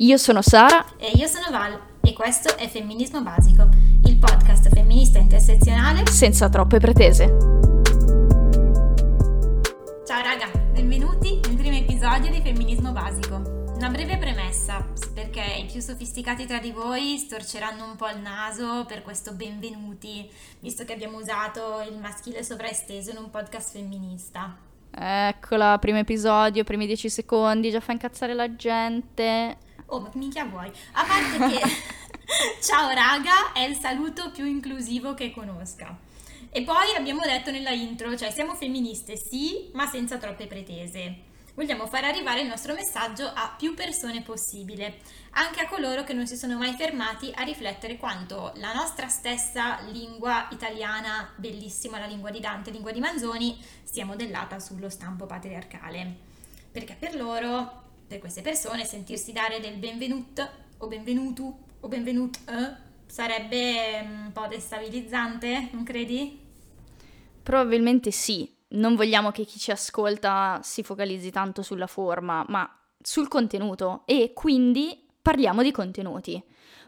Io sono Sara e io sono Val e questo è Femminismo Basico, il podcast femminista intersezionale senza troppe pretese. Ciao raga, benvenuti nel primo episodio di Femminismo Basico. Una breve premessa, perché i più sofisticati tra di voi storceranno un po' il naso per questo benvenuti, visto che abbiamo usato il maschile sovraesteso in un podcast femminista. Eccola, primo episodio, primi dieci secondi, già fa incazzare la gente. Oh, ma minchia vuoi? A parte che ciao raga è il saluto più inclusivo che conosca. E poi abbiamo detto nella intro, cioè siamo femministe sì, ma senza troppe pretese. Vogliamo far arrivare il nostro messaggio a più persone possibile, anche a coloro che non si sono mai fermati a riflettere quanto la nostra stessa lingua italiana, bellissima la lingua di Dante, lingua di Manzoni, sia modellata sullo stampo patriarcale. Perché per loro per queste persone sentirsi dare del benvenuto o benvenuto o benvenut eh, sarebbe mm, un po' destabilizzante, non credi? Probabilmente sì. Non vogliamo che chi ci ascolta si focalizzi tanto sulla forma, ma sul contenuto e quindi parliamo di contenuti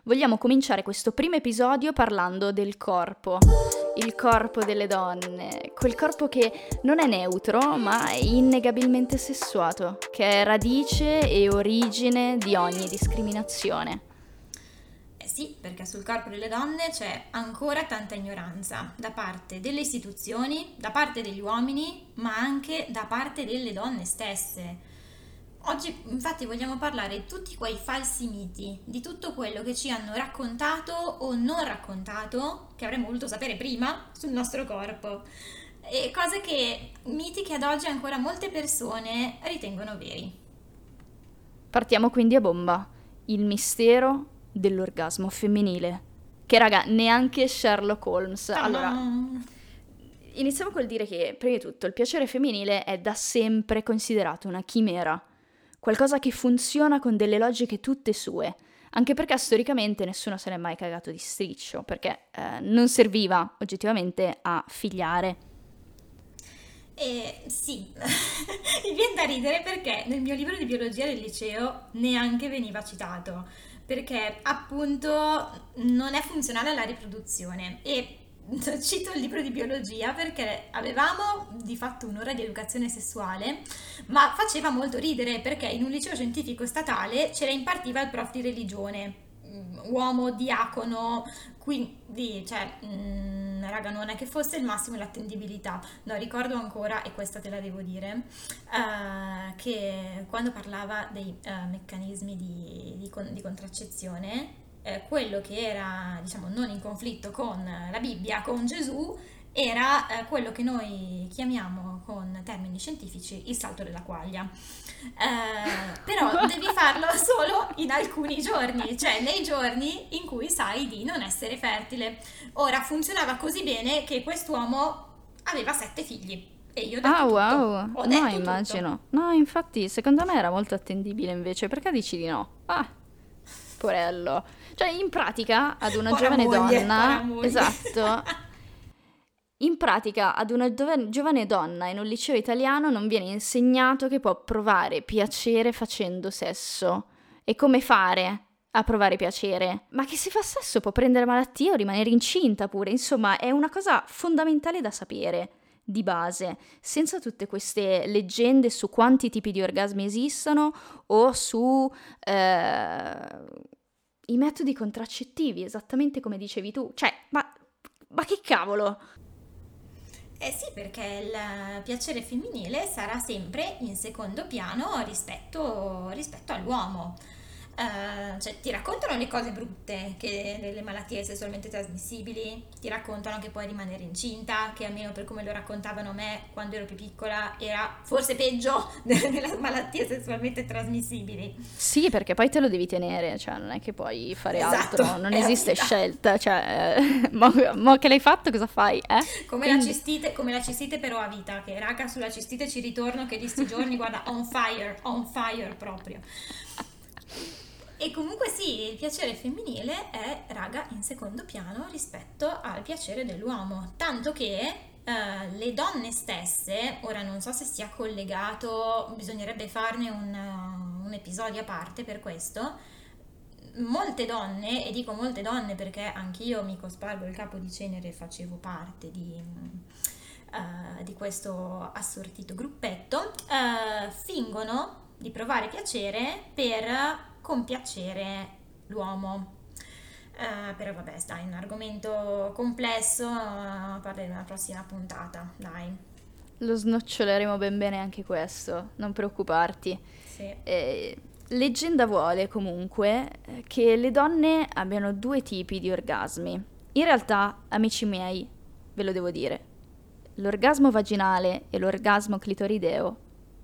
vogliamo cominciare questo primo episodio parlando del corpo, il corpo delle donne, quel corpo che non è neutro ma è innegabilmente sessuato, che è radice e origine di ogni discriminazione. Eh sì, perché sul corpo delle donne c'è ancora tanta ignoranza da parte delle istituzioni, da parte degli uomini, ma anche da parte delle donne stesse. Oggi infatti vogliamo parlare di tutti quei falsi miti, di tutto quello che ci hanno raccontato o non raccontato, che avremmo voluto sapere prima, sul nostro corpo. E cose che, miti che ad oggi ancora molte persone ritengono veri. Partiamo quindi a bomba. Il mistero dell'orgasmo femminile. Che raga, neanche Sherlock Holmes. Allora, iniziamo col dire che, prima di tutto, il piacere femminile è da sempre considerato una chimera qualcosa che funziona con delle logiche tutte sue, anche perché storicamente nessuno se n'è mai cagato di striccio, perché eh, non serviva oggettivamente a figliare. Eh, sì, mi viene da ridere perché nel mio libro di biologia del liceo neanche veniva citato, perché appunto non è funzionale alla riproduzione e cito il libro di biologia perché avevamo di fatto un'ora di educazione sessuale, ma faceva molto ridere perché in un liceo scientifico statale ce la impartiva il prof di religione, mm, uomo, diacono, quindi, cioè, mh, mm, raga, non è che fosse il massimo l'attendibilità. No, ricordo ancora, e questa te la devo dire, uh, che quando parlava dei uh, meccanismi di, di, con, di contraccezione, eh, quello che era diciamo non in conflitto con la Bibbia, con Gesù, era eh, quello che noi chiamiamo con termini scientifici il salto della quaglia. Eh, però devi farlo solo in alcuni giorni, cioè nei giorni in cui sai di non essere fertile. Ora funzionava così bene che quest'uomo aveva sette figli. E io ho detto ah, tutto. wow. Ho no, immagino. Tutto. No, infatti, secondo me era molto attendibile invece. Perché dici di no? Ah, porello. Cioè, in pratica, ad una Pora giovane moglie, donna... Esatto. In pratica, ad una giovane donna in un liceo italiano non viene insegnato che può provare piacere facendo sesso. E come fare a provare piacere? Ma che se fa sesso può prendere malattie o rimanere incinta pure. Insomma, è una cosa fondamentale da sapere di base, senza tutte queste leggende su quanti tipi di orgasmi esistono o su eh, i metodi contraccettivi, esattamente come dicevi tu. Cioè, ma, ma che cavolo? Eh sì, perché il piacere femminile sarà sempre in secondo piano rispetto, rispetto all'uomo. Uh, cioè, ti raccontano le cose brutte, che delle malattie sessualmente trasmissibili, ti raccontano che puoi rimanere incinta, che almeno per come lo raccontavano a me quando ero più piccola era forse peggio delle malattie sessualmente trasmissibili. Sì, perché poi te lo devi tenere, cioè non è che puoi fare esatto, altro, non esiste scelta, cioè eh, mo, mo, che l'hai fatto cosa fai? Eh? Come, Quindi... la cistite, come la cistite però a vita, che raga sulla cistite ci ritorno che di sti giorni guarda on fire, on fire proprio. E comunque sì, il piacere femminile è, raga, in secondo piano rispetto al piacere dell'uomo, tanto che uh, le donne stesse, ora non so se sia collegato, bisognerebbe farne un, uh, un episodio a parte per questo, molte donne, e dico molte donne perché anch'io mi cospargo il capo di cenere e facevo parte di, uh, di questo assortito gruppetto, uh, fingono di provare piacere per compiacere l'uomo. Uh, però vabbè, dai, un argomento complesso, uh, parleremo nella prossima puntata, dai. Lo snoccioleremo ben bene anche questo, non preoccuparti. Sì. Eh, leggenda vuole comunque che le donne abbiano due tipi di orgasmi. In realtà, amici miei, ve lo devo dire, l'orgasmo vaginale e l'orgasmo clitorideo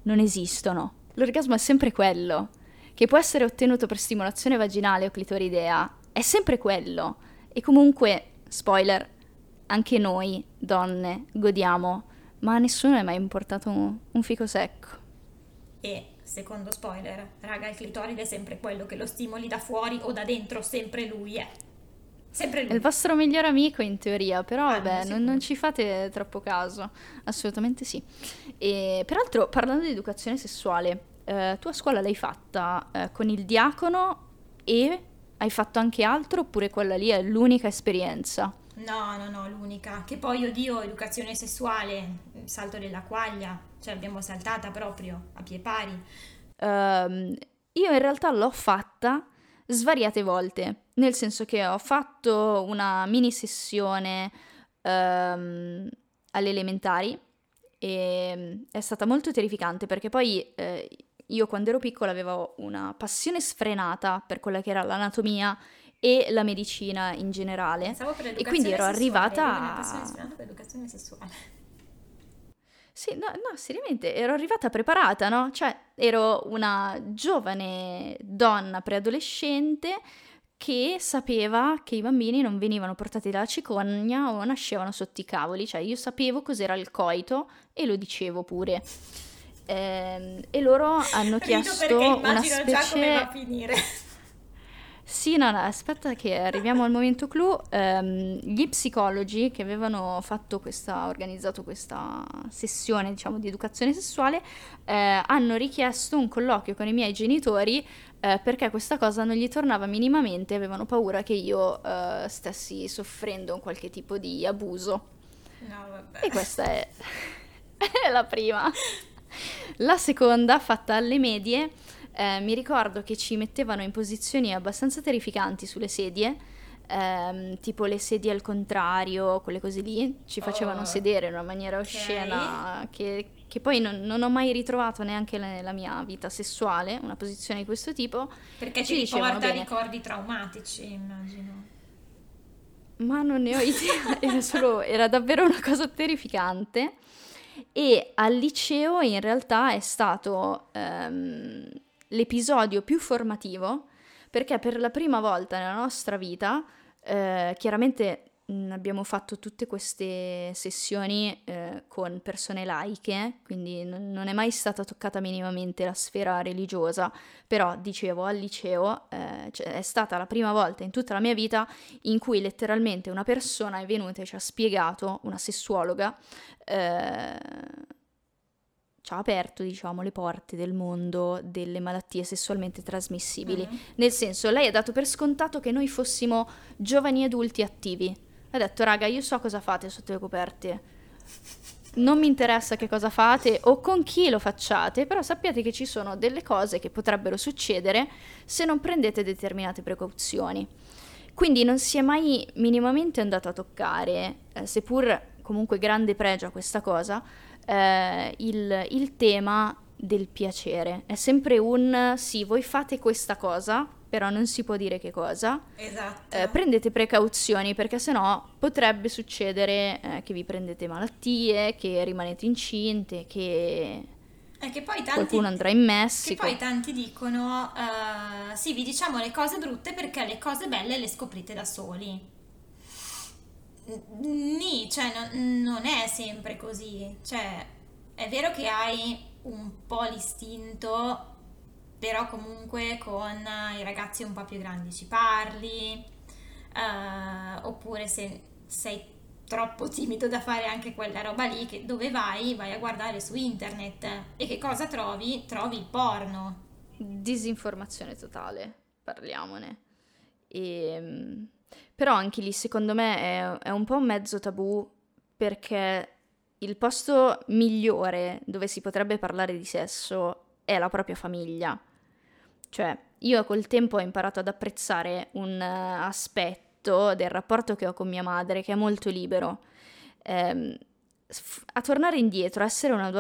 non esistono. L'orgasmo è sempre quello, che può essere ottenuto per stimolazione vaginale o clitoridea, è sempre quello. E comunque, spoiler, anche noi, donne, godiamo, ma a nessuno è mai importato un, un fico secco. E secondo spoiler, raga, il clitoride è sempre quello che lo stimoli da fuori o da dentro, sempre lui è. Sempre lui. È il vostro miglior amico in teoria, però ah, vabbè, non, non, ci fate troppo caso. Assolutamente sì. E peraltro, parlando di educazione sessuale, eh, tu a scuola l'hai fatta eh, con il diacono e hai fatto anche altro oppure quella lì è l'unica esperienza? No, no, no, l'unica. Che poi odio educazione sessuale, salto della quaglia, cioè l'abbiamo saltata proprio a pie pari. Um, io in realtà l'ho fatta svariate volte, nel senso che ho fatto una mini sessione um, alle elementari e è stata molto terrificante perché poi eh, io quando ero piccola avevo una passione sfrenata per quella che era l'anatomia e la medicina in generale. e quindi ero sessuale, arrivata sfrenata per l'educazione sessuale. Sì, no, no, seriamente, ero arrivata preparata, no? Cioè, ero una giovane donna preadolescente che sapeva che i bambini non venivano portati dalla cicogna o nascevano sotto i cavoli, cioè io sapevo cos'era il coito e lo dicevo pure. Eh, e loro hanno chiesto una specie... già come va a finire. Sì, no, no, aspetta che arriviamo al momento clou. Um, gli psicologi che avevano fatto questa, organizzato questa sessione, diciamo, di educazione sessuale, eh, hanno richiesto un colloquio con i miei genitori eh, perché questa cosa non gli tornava minimamente, avevano paura che io eh, stessi soffrendo un qualche tipo di abuso. No, vabbè. E questa è, è la prima. La seconda, fatta alle medie, eh, mi ricordo che ci mettevano in posizioni abbastanza terrificanti sulle sedie, ehm, tipo le sedie al contrario, quelle così lì, ci facevano oh, sedere in una maniera oscena okay. che, che, poi non, non, ho mai ritrovato neanche nella mia vita sessuale, una posizione di questo tipo. Perché ci, riporta ricordi traumatici, immagino. Ma non ne ho idea, era, solo, era davvero una cosa terrificante e al liceo in realtà è stato um, l'episodio più formativo perché per la prima volta nella nostra vita, eh, chiaramente abbiamo fatto tutte queste sessioni eh, con persone laiche, quindi n- non è mai stata toccata minimamente la sfera religiosa, però dicevo al liceo eh, cioè, è stata la prima volta in tutta la mia vita in cui letteralmente una persona è venuta e ci ha spiegato, una sessuologa, eh, ci ha aperto, diciamo, le porte del mondo delle malattie sessualmente trasmissibili. Mm-hmm. Nel senso, lei ha dato per scontato che noi fossimo giovani adulti attivi. Ha detto, raga, io so cosa fate sotto le coperte. Non mi interessa che cosa fate o con chi lo facciate, però sappiate che ci sono delle cose che potrebbero succedere se non prendete determinate precauzioni. Quindi non si è mai minimamente andato a toccare, eh, seppur comunque grande pregio a questa cosa, eh, il, il tema del piacere. È sempre un sì, voi fate questa cosa, però non si può dire che cosa. Esatto. Eh, prendete precauzioni perché sennò potrebbe succedere eh, che vi prendete malattie, che rimanete incinte, che, che poi tanti, qualcuno andrà in Messico. Che poi tanti dicono, uh, sì, vi diciamo le cose brutte perché le cose belle le scoprite da soli. Nì, cioè non, non è sempre così. Cioè, è vero che hai un po' l'istinto, però comunque con i ragazzi un po' più grandi ci parli, uh, oppure se sei troppo timido da fare anche quella roba lì, che dove vai? Vai a guardare su internet e che cosa trovi? Trovi il porno. disinformazione totale, parliamone. E, ehm, però anche lì secondo me è, è un po' un mezzo tabù perché il posto migliore dove si potrebbe parlare di sesso è la propria famiglia. Cioè, io col tempo ho imparato ad apprezzare un uh, aspetto del rapporto che ho con mia madre che è molto libero. Eh, a tornare indietro, essere una,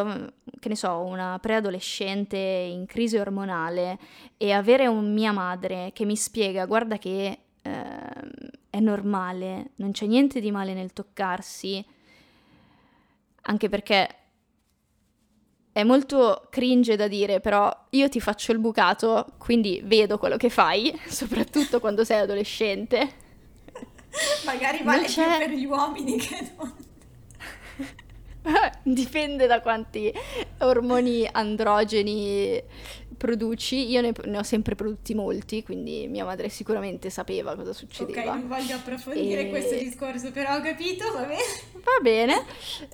che ne so, una preadolescente in crisi ormonale e avere un mia madre che mi spiega, guarda che eh, è normale, non c'è niente di male nel toccarsi, anche perché è molto cringe da dire, però io ti faccio il bucato, quindi vedo quello che fai, soprattutto quando sei adolescente. Magari vale più per gli uomini che non. Dipende da quanti ormoni androgeni produci. Io ne, ne, ho sempre prodotti molti, quindi mia madre sicuramente sapeva cosa succedeva. Ok, non voglio approfondire e... questo discorso, però ho capito, va bene. Va bene.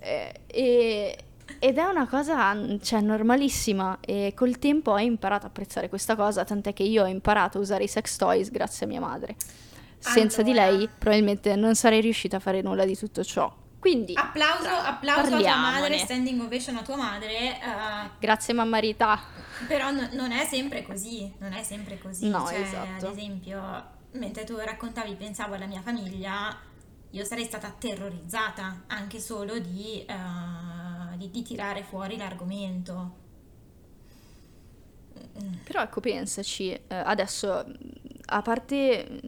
Eh, e, ed è una cosa, cioè, normalissima e col tempo ho imparato a apprezzare questa cosa, tant'è che io ho imparato a usare i sex toys grazie a mia madre. Senza allora. di lei probabilmente non sarei riuscita a fare nulla di tutto ciò. Quindi applauso, applauso a tua madre, standing ovation a tua madre. Uh, Grazie mamma Rita. Però no, non è sempre così, non è sempre così. No, cioè, esatto. Ad esempio, mentre tu raccontavi, pensavo alla mia famiglia, io sarei stata terrorizzata anche solo di, uh, di, di tirare fuori l'argomento. Però ecco, pensaci, eh, adesso a parte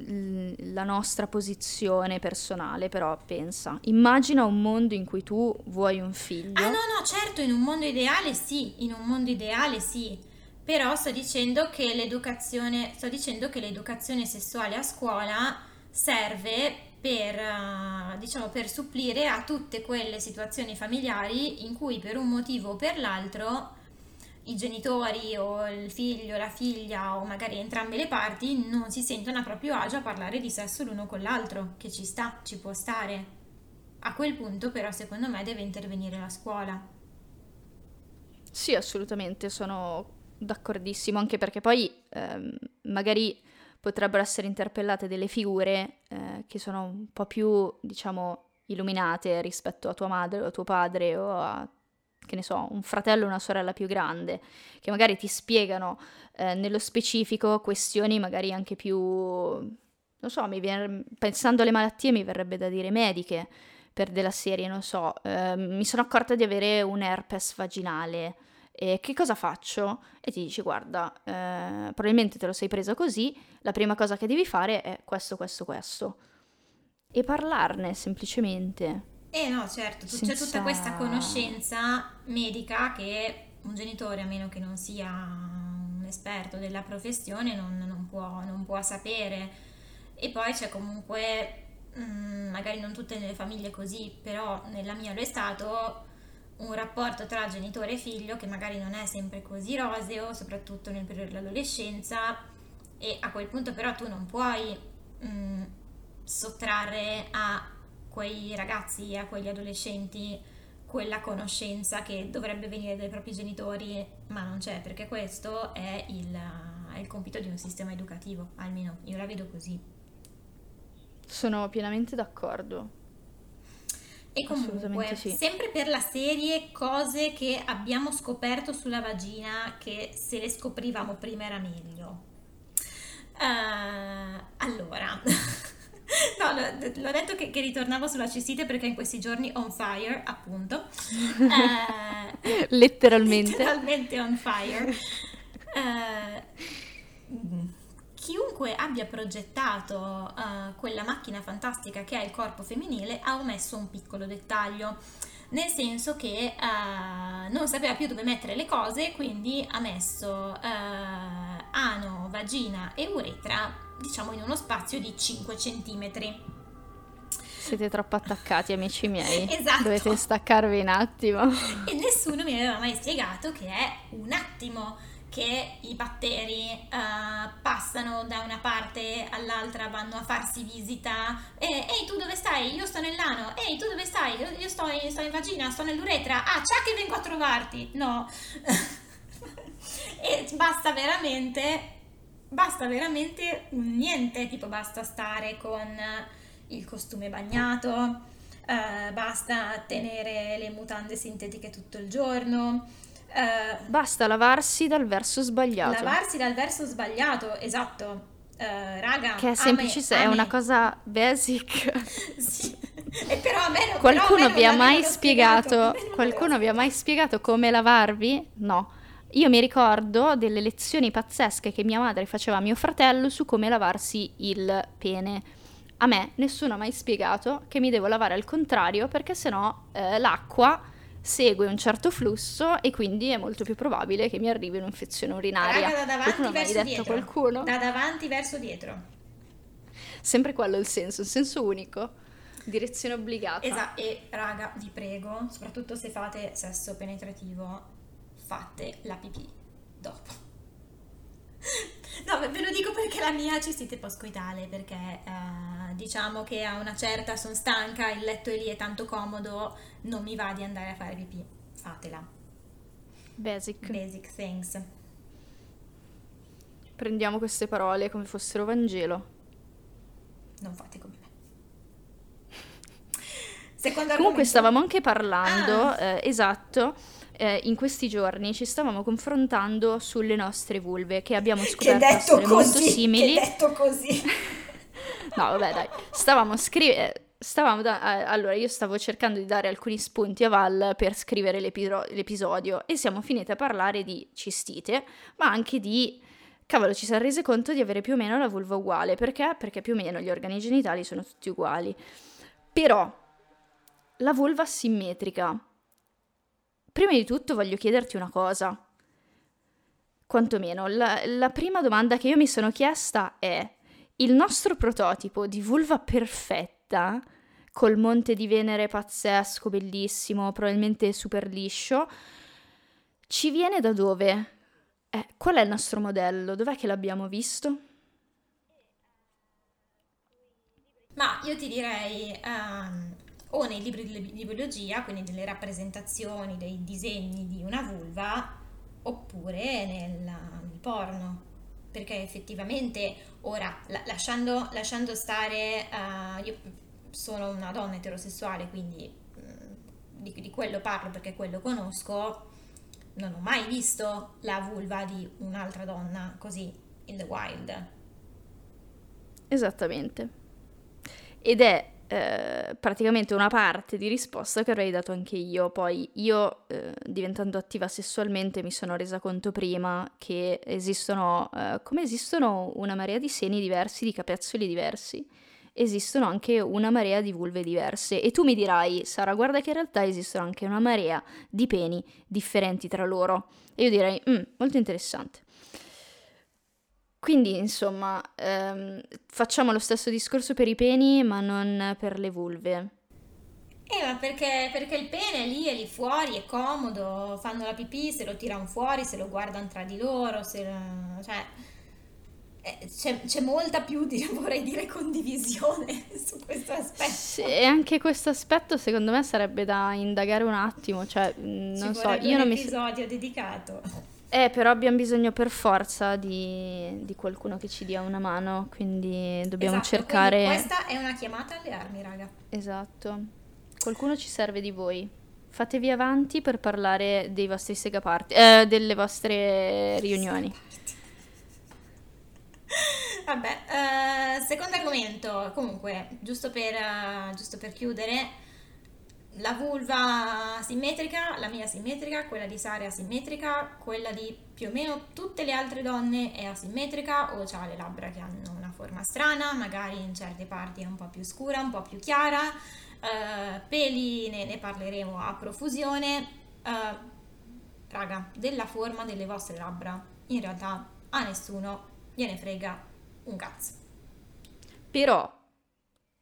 la nostra posizione personale, però pensa, immagina un mondo in cui tu vuoi un figlio. Ah no, no, certo, in un mondo ideale sì, in un mondo ideale sì. Però sto dicendo che l'educazione, sto dicendo che l'educazione sessuale a scuola serve per, uh, diciamo, per supplire a tutte quelle situazioni familiari in cui per un motivo o per l'altro i genitori o il figlio, la figlia o magari entrambe le parti non si sentono a proprio agio a parlare di sesso l'uno con l'altro, che ci sta, ci può stare. A quel punto però secondo me deve intervenire la scuola. Sì, assolutamente, sono d'accordissimo, anche perché poi ehm, magari potrebbero essere interpellate delle figure eh, che sono un po' più, diciamo, illuminate rispetto a tua madre o a tuo padre o a che ne so, un fratello o una sorella più grande, che magari ti spiegano eh, nello specifico questioni magari anche più, non so, viene, pensando alle malattie mi verrebbe da dire mediche, per della serie, non so, eh, mi sono accorta di avere un herpes vaginale. E che cosa faccio? E ti dici, guarda, eh, probabilmente te lo sei presa così, la prima cosa che devi fare è questo, questo, questo. E parlarne semplicemente. Eh no, certo, Senza... c'è tutta questa conoscenza medica che un genitore, a meno che non sia un esperto della professione, non, non, può, non può, sapere. E poi c'è comunque, mh, mm, magari non tutte le famiglie così, però nella mia lo è stato, un rapporto tra genitore e figlio che magari non è sempre così roseo, soprattutto nel periodo dell'adolescenza, e a quel punto però tu non puoi mh, mm, sottrarre a quei ragazzi a quegli adolescenti quella conoscenza che dovrebbe venire dai propri genitori, ma non c'è, perché questo è il, è il compito di un sistema educativo, almeno io la vedo così. Sono pienamente d'accordo. E comunque, sì. sempre per la serie cose che abbiamo scoperto sulla vagina che se le scoprivamo prima era meglio. Uh, allora, No, l'ho detto che, che, ritornavo sulla cestite perché in questi giorni on fire, appunto. Eh, letteralmente. Letteralmente on fire. Eh, chiunque abbia progettato uh, quella macchina fantastica che ha il corpo femminile ha omesso un piccolo dettaglio nel senso che uh, non sapeva più dove mettere le cose, quindi ha messo uh, ano, vagina e uretra diciamo in uno spazio di 5 cm. Siete troppo attaccati, amici miei. Esatto. Dovete staccarvi un attimo. E nessuno mi aveva mai spiegato che è un attimo che i batteri uh, passano da una parte all'altra, vanno a farsi visita. Ehi, tu dove stai? Io sto nell'ano. Ehi, tu dove stai? Io, io sto, in, sto in vagina, sto nell'uretra. Ah, c'è che vengo a trovarti. No. e basta veramente, basta veramente un niente, tipo basta stare con il costume bagnato, eh, basta tenere le mutande sintetiche tutto il giorno. Eh, Basta lavarsi dal verso sbagliato. lavarsi dal verso sbagliato, esatto. Eh, raga, Che è semplice, me- è una cosa basic. Sì. E però a me, a Qualcuno vi ha non mai spiegato, non qualcuno vi ha mai spiegato come lavarvi? No. Io mi ricordo delle lezioni pazzesche che mia madre faceva a mio fratello su come lavarsi il pene. A me nessuno ha mai spiegato che mi devo lavare al contrario perché sennò eh, l'acqua segue un certo flusso e quindi è molto più probabile che mi arrivi un'infezione urinaria. Raga, da davanti Qualcuno verso dietro. qualcuno? Da davanti verso dietro. Sempre quello il senso, un senso unico, direzione obbligata. Esatto, e raga, vi prego, soprattutto se fate sesso penetrativo, fate la pipì dopo. No, ve lo dico perché la mia cistite poscoitale, perché eh, diciamo che a una certa sono stanca, il letto è lì, è tanto comodo, non mi va di andare a fare pipì. Fatela. Basic. Basic things. Prendiamo queste parole come fossero Vangelo. Non fate come me. Secondo Comunque argomento. stavamo anche parlando, Ah. eh, esatto, eh, in questi giorni ci stavamo confrontando sulle nostre vulve che abbiamo Che scoperto detto essere molto così, simili. che detto così. No, vabbè, dai. Stavamo scrivendo. Stavamo da- eh, allora, io stavo cercando di dare alcuni spunti a Val per scrivere l'epiro- l'episodio e siamo finite a parlare di cistite, ma anche di. Cavolo, ci siamo rese conto di avere più o meno la vulva uguale. Perché? Perché più o meno gli organi genitali sono tutti uguali. Però, la vulva simmetrica. Prima di tutto voglio chiederti una cosa. Quantomeno, la, la prima domanda che io mi sono chiesta è: il nostro prototipo di vulva perfetta, col monte di Venere pazzesco, bellissimo, probabilmente super liscio, ci viene da dove? Eh, qual è il nostro modello? Dov'è che l'abbiamo visto? Ma io ti direi ehm, o nei libri di, biologia, quindi delle rappresentazioni, dei disegni di una vulva, oppure nel, nel porno. Perché effettivamente ora, la- lasciando, lasciando stare, eh, io sono una donna eterosessuale, quindi mm, di, di quello parlo perché quello conosco, non ho mai visto la vulva di un'altra donna così in the wild. Esattamente. Ed è eh, praticamente una parte di risposta che avrei dato anche io. Poi io, eh, diventando attiva sessualmente, mi sono resa conto prima che esistono, eh, come esistono una marea di seni diversi, di capezzoli diversi, esistono anche una marea di vulve diverse. E tu mi dirai, Sara, guarda che in realtà esistono anche una marea di peni differenti tra loro. E io direi, "Mm, molto interessante. Quindi, insomma, ehm, facciamo lo stesso discorso per i peni, ma non per le vulve. Eh, ma perché, perché il pene è lì, è lì fuori, è comodo, fanno la pipì, se lo tirano fuori, se lo guardano tra di loro, se, cioè, eh, c'è, c'è molta più, di, vorrei dire, condivisione su questo aspetto. Sì, e anche questo aspetto secondo me sarebbe da indagare un attimo, cioè, Ci non so, vorrebbe io un non mi... episodio dedicato. Eh, però abbiamo bisogno per forza di, di qualcuno che ci dia una mano, quindi dobbiamo Esatto, cercare... quindi questa è una chiamata alle armi, raga. Esatto. Qualcuno ci serve di voi. Fatevi avanti per parlare dei vostri segaparty, eh, delle vostre riunioni. Vabbè, eh, secondo argomento, comunque, giusto per, eh, giusto per chiudere, la vulva simmetrica, la mia simmetrica, quella di Sara è asimmetrica, quella di più o meno tutte le altre donne è asimmetrica o ha le labbra che hanno una forma strana, magari in certe parti è un po' più scura, un po' più chiara, eh, peli ne, ne parleremo a profusione. Eh, raga, della forma delle vostre labbra, in realtà a nessuno gliene frega un cazzo. Però,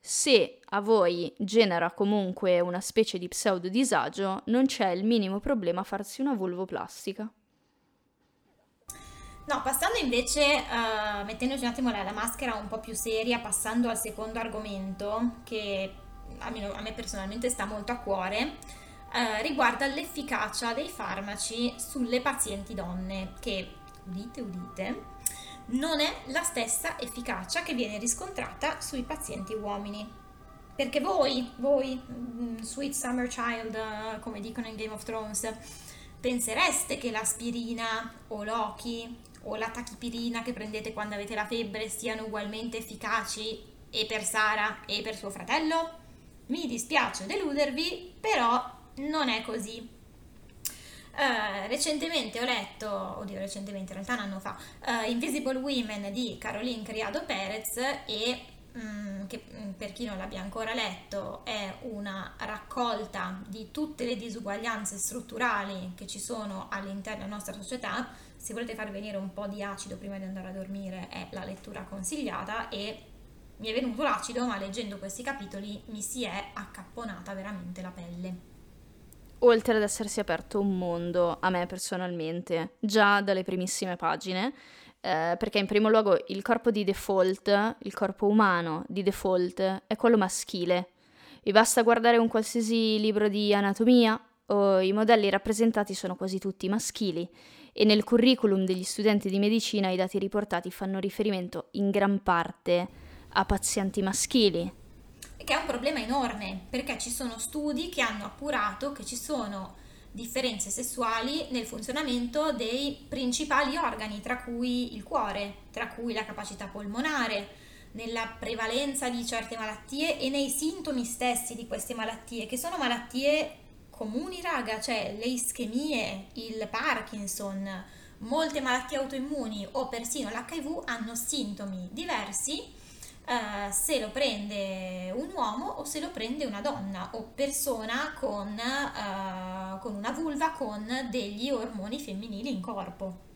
se a voi genera comunque una specie di pseudo disagio, non c'è il minimo problema a farsi una vulvoplastica. No, passando invece, eh, mettendoci un attimo la, la maschera un po' più seria, passando al secondo argomento, che almeno a me personalmente sta molto a cuore, eh, riguarda l'efficacia dei farmaci sulle pazienti donne, che udite udite, non è la stessa efficacia che viene riscontrata sui pazienti uomini. Perché voi, voi, mm, Sweet Summer Child, eh, come dicono in Game of Thrones, pensereste che l'aspirina o l'ochi o la tachipirina che prendete quando avete la febbre siano ugualmente efficaci e per Sara e per suo fratello? Mi dispiace deludervi, però non è così. Uh, recentemente ho letto, oddio recentemente, in realtà un anno fa, uh, Invisible Women di Caroline Criado Perez e che mm, per chi non l'abbia ancora letto è una raccolta di tutte le disuguaglianze strutturali che ci sono all'interno della nostra società. Se volete far venire un po' di acido prima di andare a dormire è la lettura consigliata e mi è venuto l'acido, ma leggendo questi capitoli mi si è accapponata veramente la pelle oltre ad essersi aperto un mondo a me personalmente, già dalle primissime pagine, eh, perché in primo luogo il corpo di default, il corpo umano di default, è quello maschile. Vi basta guardare un qualsiasi libro di anatomia o i modelli rappresentati sono quasi tutti maschili e nel curriculum degli studenti di medicina i dati riportati fanno riferimento in gran parte a pazienti maschili che è un problema enorme perché ci sono studi che hanno appurato che ci sono differenze sessuali nel funzionamento dei principali organi, tra cui il cuore, tra cui la capacità polmonare, nella prevalenza di certe malattie e nei sintomi stessi di queste malattie, che sono malattie comuni, raga, cioè le ischemie, il Parkinson, molte malattie autoimmuni o persino l'HIV hanno sintomi diversi Uh, se lo prende un uomo o se lo prende una donna o persona con, uh, con una vulva con degli ormoni femminili in corpo.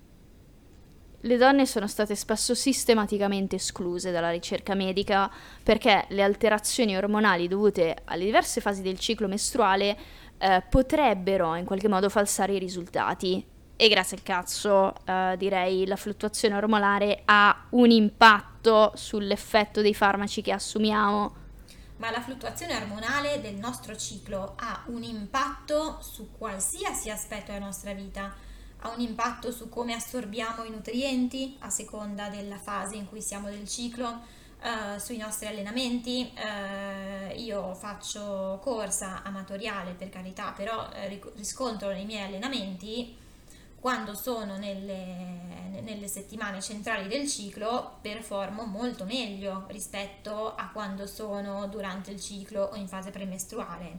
Le donne sono state spesso sistematicamente escluse dalla ricerca medica perché le alterazioni ormonali dovute alle diverse fasi del ciclo mestruale eh, potrebbero in qualche modo falsare i risultati e grazie al cazzo, uh, direi, la fluttuazione ormonale ha un impatto sull'effetto dei farmaci che assumiamo. Ma la fluttuazione ormonale del nostro ciclo ha un impatto su qualsiasi aspetto della nostra vita. Ha un impatto su come assorbiamo i nutrienti a seconda della fase in cui siamo del ciclo, uh, sui nostri allenamenti. Uh, io faccio corsa amatoriale per carità, però riscontro nei miei allenamenti quando sono nelle, nelle, settimane centrali del ciclo performo molto meglio rispetto a quando sono durante il ciclo o in fase premestruale.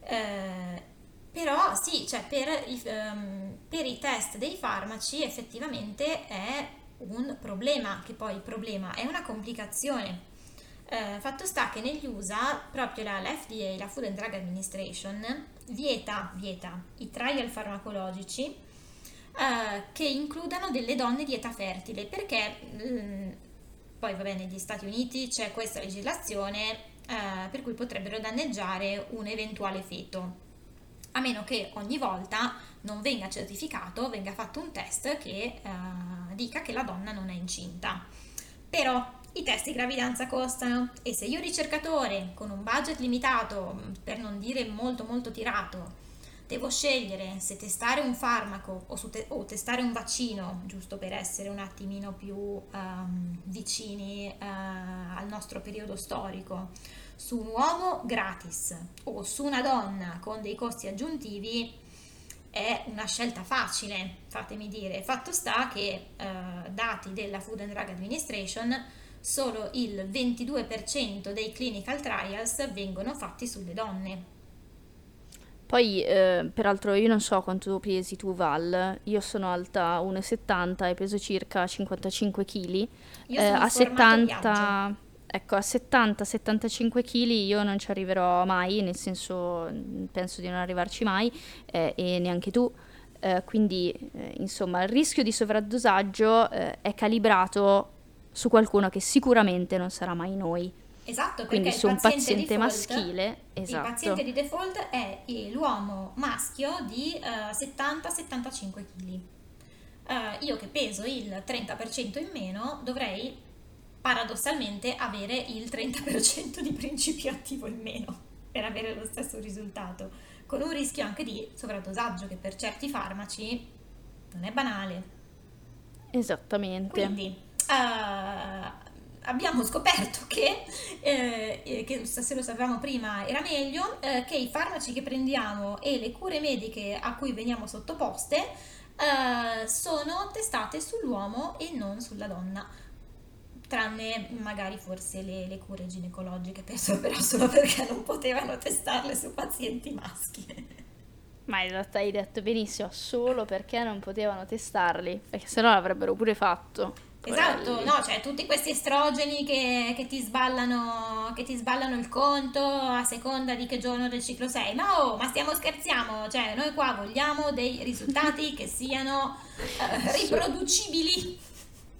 Eh, però sì, cioè per, um, per i test dei farmaci effettivamente è un problema, che poi problema è una complicazione. Eh, fatto sta che negli USA proprio la FDA, la Food and Drug Administration, vieta, vieta i trial farmacologici eh, che includano delle donne di età fertile, perché mh, mm, poi va bene, negli Stati Uniti c'è questa legislazione eh, per cui potrebbero danneggiare un eventuale feto, a meno che ogni volta non venga certificato, venga fatto un test che eh, dica che la donna non è incinta. Però i test di gravidanza costano e se io ricercatore con un budget limitato, per non dire molto molto tirato, devo scegliere se testare un farmaco o, te- o, testare un vaccino, giusto per essere un attimino più um, vicini uh, al nostro periodo storico, su un uomo gratis o su una donna con dei costi aggiuntivi, è una scelta facile, fatemi dire. Fatto sta che, uh, dati della Food and Drug Administration, solo il 22% dei clinical trials vengono fatti sulle donne poi, eh, peraltro, io non so quanto pesi tu, Val. Io sono alta 1,70 e peso circa 55 kg. Io eh, a 70, ecco, a 70-75 kg io non ci arriverò mai, nel senso, penso di non arrivarci mai, eh, e neanche tu. Eh, quindi, eh, insomma, il rischio di sovraddosaggio eh, è calibrato su qualcuno che sicuramente non sarà mai noi. Esatto, quindi su un paziente default, maschile, esatto. il paziente di default è l'uomo maschio di uh, eh, 70-75 kg. Uh, io che peso il 30% in meno dovrei paradossalmente avere il 30% di principio attivo in meno per avere lo stesso risultato, con un rischio anche di sovradosaggio che per certi farmaci non è banale. Esattamente. Quindi uh, abbiamo scoperto che, eh, che, se lo sapevamo prima era meglio, eh, che i farmaci che prendiamo e le cure mediche a cui veniamo sottoposte eh, sono testate sull'uomo e non sulla donna tranne magari forse le, le cure ginecologiche, penso però solo perché non potevano testarle su pazienti maschi. Ma in realtà hai detto benissimo, solo perché non potevano testarli, perché sennò l'avrebbero pure fatto. Esatto, no, cioè tutti questi estrogeni che, che, ti sballano, che ti sballano il conto a seconda di che giorno del ciclo sei. Ma oh, ma stiamo scherziamo, cioè noi qua vogliamo dei risultati che siano uh, riproducibili.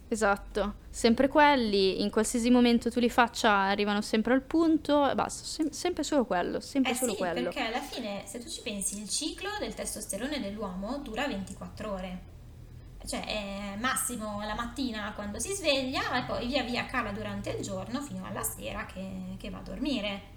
Esatto, sempre quelli, in qualsiasi momento tu li faccia arrivano sempre al punto e basta, sem- sempre solo quello, sempre eh solo sì, quello. perché alla fine se tu ci pensi il ciclo del testosterone dell'uomo dura 24 ore. Cioè è massimo la mattina quando si sveglia e poi via via cala durante il giorno fino alla sera che, che va a dormire.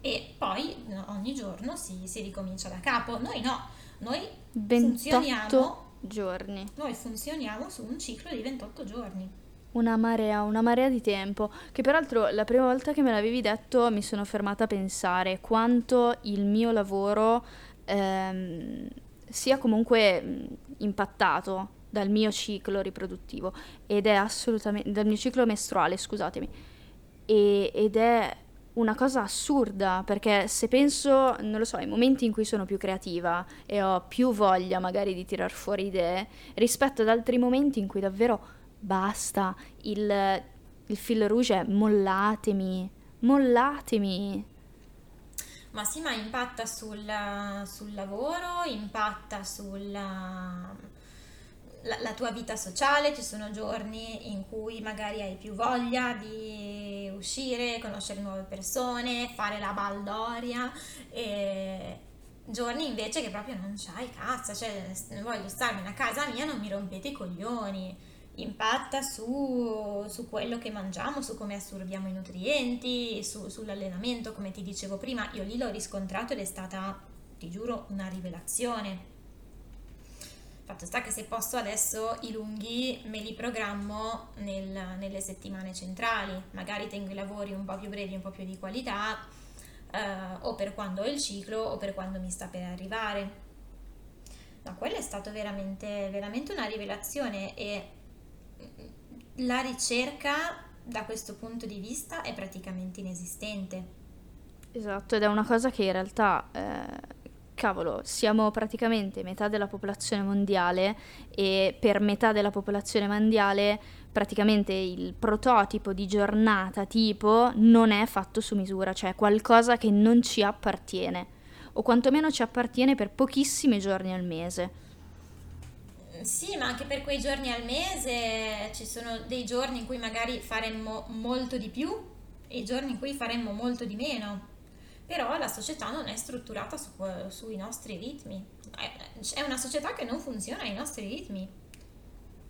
E poi ogni giorno si, si ricomincia da capo. Noi no, noi 28 funzioniamo giorni. Noi funzioniamo su un ciclo di 28 giorni. Una marea, una marea di tempo, che peraltro la prima volta che me l'avevi detto mi sono fermata a pensare quanto il mio lavoro ehm, sia comunque impattato dal mio ciclo riproduttivo ed è assolutamente dal mio ciclo mestruale, scusatemi. E, ed è una cosa assurda, perché se penso, non lo so, ai momenti in cui sono più creativa e ho più voglia magari di tirar fuori idee, rispetto ad altri momenti in cui davvero basta, il, il fil rouge è mollatemi, mollatemi. Ma sì, ma impatta sul, sul lavoro, impatta sulla la, la, tua vita sociale, ci sono giorni in cui magari hai più voglia di uscire, conoscere nuove persone, fare la baldoria e giorni invece che proprio non c'hai cazzo, cioè voglio starmene a casa mia, non mi rompete i coglioni. Impatta su, su quello che mangiamo, su come assorbiamo i nutrienti, su, sull'allenamento, come ti dicevo prima, io lì l'ho riscontrato ed è stata, ti giuro, una rivelazione Fatto sta che se posso adesso i lunghi me li programmo nel, nelle settimane centrali, magari tengo i lavori un po' più brevi, un po' più di qualità, eh, o per quando ho il ciclo o per quando mi sta per arrivare. No, quella è stata veramente, veramente una rivelazione e la ricerca da questo punto di vista è praticamente inesistente. Esatto, ed è una cosa che in realtà eh, cavolo, siamo praticamente metà della popolazione mondiale e per metà della popolazione mondiale praticamente il prototipo di giornata tipo non è fatto su misura, cioè qualcosa che non ci appartiene o quantomeno ci appartiene per pochissimi giorni al mese. Sì, ma anche per quei giorni al mese ci sono dei giorni in cui magari faremmo molto di più e giorni in cui faremmo molto di meno però la società non è strutturata su, sui nostri ritmi, è una società che non funziona ai nostri ritmi,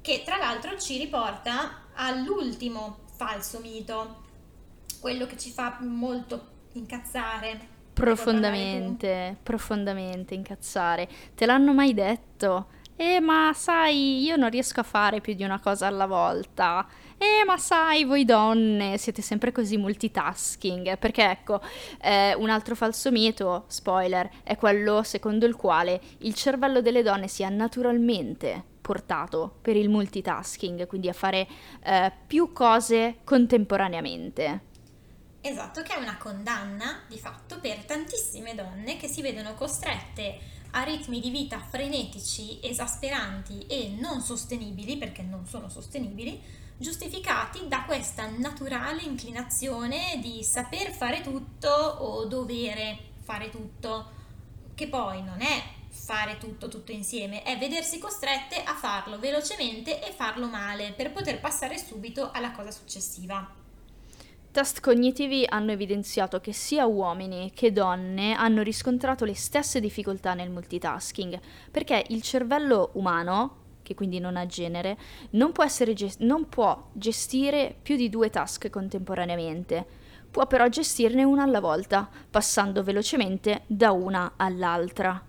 che tra l'altro ci riporta all'ultimo falso mito, quello che ci fa molto incazzare. Profondamente, profondamente incazzare. Te l'hanno mai detto? Eh, ma sai, io non riesco a fare più di una cosa alla volta. Eh, ma sai, voi donne siete sempre così multitasking. Perché ecco, eh, un altro falso mito, spoiler, è quello secondo il quale il cervello delle donne sia naturalmente portato per il multitasking, quindi a fare eh, più cose contemporaneamente. Esatto, che è una condanna di fatto per tantissime donne che si vedono costrette a ritmi di vita frenetici, esasperanti e non sostenibili, perché non sono sostenibili, giustificati da questa naturale inclinazione di saper fare tutto o dovere fare tutto, che poi non è fare tutto tutto insieme, è vedersi costrette a farlo velocemente e farlo male per poter passare subito alla cosa successiva. Test cognitivi hanno evidenziato che sia uomini che donne hanno riscontrato le stesse difficoltà nel multitasking, perché il cervello umano, che quindi non ha genere, non può, gest- non può gestire più di due task contemporaneamente. Può però gestirne una alla volta, passando velocemente da una all'altra.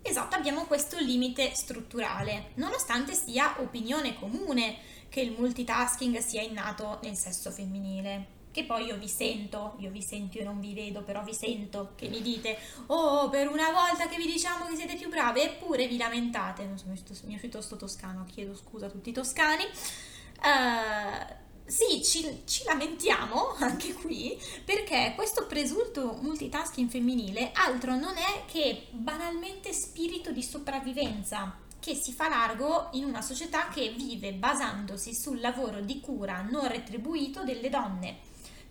Esatto, abbiamo questo limite strutturale, nonostante sia opinione comune che il multitasking sia innato nel sesso femminile. Che poi io vi sento, io vi sento, io non vi vedo, però vi sento che mi dite, oh, per una volta che vi diciamo che siete più brave, eppure vi lamentate. Non so, mi è uscito toscano, chiedo scusa a tutti i toscani. Uh, sì, ci, ci, lamentiamo anche qui perché questo presunto multitasking femminile altro non è che banalmente spirito di sopravvivenza che si fa largo in una società che vive basandosi sul lavoro di cura non retribuito delle donne,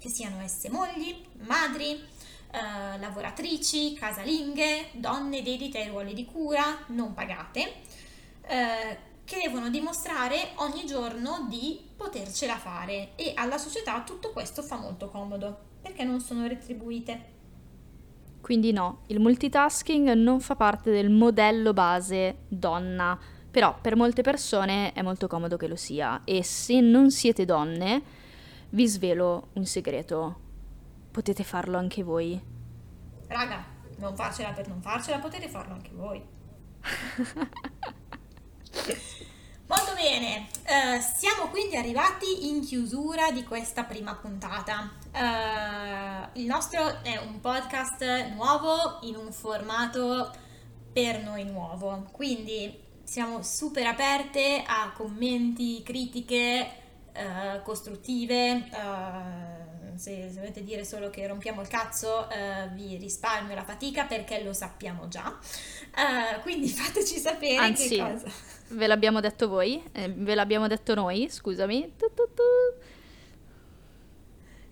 che siano esse mogli, madri, eh, lavoratrici, casalinghe, donne dedite ai ruoli di cura non pagate. Eh, che devono dimostrare ogni giorno di potercela fare e alla società tutto questo fa molto comodo perché non sono retribuite. Quindi no, il multitasking non fa parte del modello base donna, però per molte persone è molto comodo che lo sia e se non siete donne vi svelo un segreto, potete farlo anche voi. Raga, non farcela per non farcela, potete farlo anche voi. Molto bene, uh, siamo quindi arrivati in chiusura di questa prima puntata. Uh, il nostro è un podcast nuovo in un formato per noi nuovo, quindi siamo super aperte a commenti, critiche uh, costruttive. Se, se, volete dire solo che rompiamo il cazzo, vi risparmio la fatica perché lo sappiamo già. quindi fateci sapere Anzi, che cosa Ve l'abbiamo detto voi? Eh, ve l'abbiamo detto noi, scusami. Tu, tu, tu.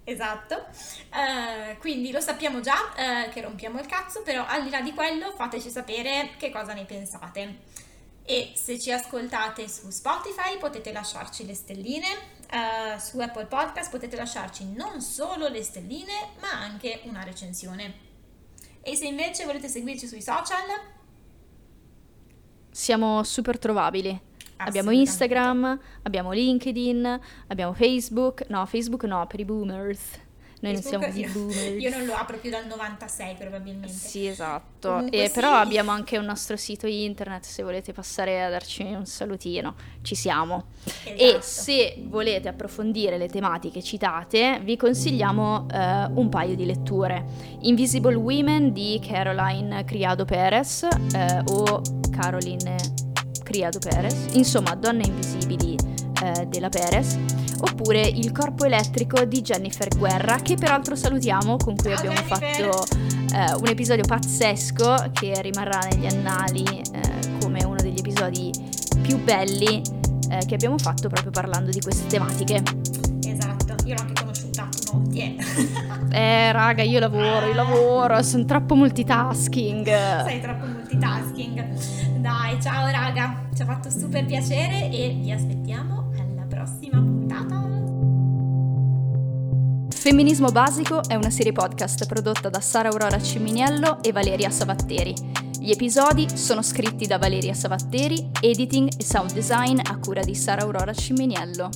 Esatto, uh, quindi lo sappiamo già uh, che rompiamo il cazzo, però al di là di quello fateci sapere che cosa ne pensate. E se ci ascoltate su Spotify potete lasciarci le stelline, uh, su Apple Podcast potete lasciarci non solo le stelline ma anche una recensione. E se invece volete seguirci sui social siamo super trovabili. Abbiamo Instagram, abbiamo LinkedIn, abbiamo Facebook. No, Facebook no, per i boomers. Noi non siamo io, boomers. Io non lo apro più dal 96 probabilmente. Sì, esatto. Comunque e sì. Però abbiamo anche un nostro sito internet se volete passare a darci un salutino. Ci siamo. Esatto. E se volete approfondire le tematiche citate, vi consigliamo eh, un paio di letture. Invisible Women di Caroline Criado Perez eh, o Caroline Criado Perez. Insomma, Donne Invisibili eh, della Perez oppure Il corpo elettrico di Jennifer Guerra, che peraltro salutiamo, con cui abbiamo fatto eh, un episodio pazzesco che rimarrà negli annali eh, come uno degli episodi più belli eh, che abbiamo fatto proprio parlando di queste tematiche. Esatto, io l'ho anche conosciuta, no, yeah. eh raga, io lavoro, io lavoro, sono troppo multitasking. Sei troppo multitasking. Dai, ciao raga, ci ha fatto super piacere e vi aspettiamo alla prossima. Femminismo Basico è una serie podcast prodotta da Sara Aurora Ciminiello e Valeria Savatteri. Gli episodi sono scritti da Valeria Savatteri, editing e sound design a cura di Sara Aurora Ciminiello.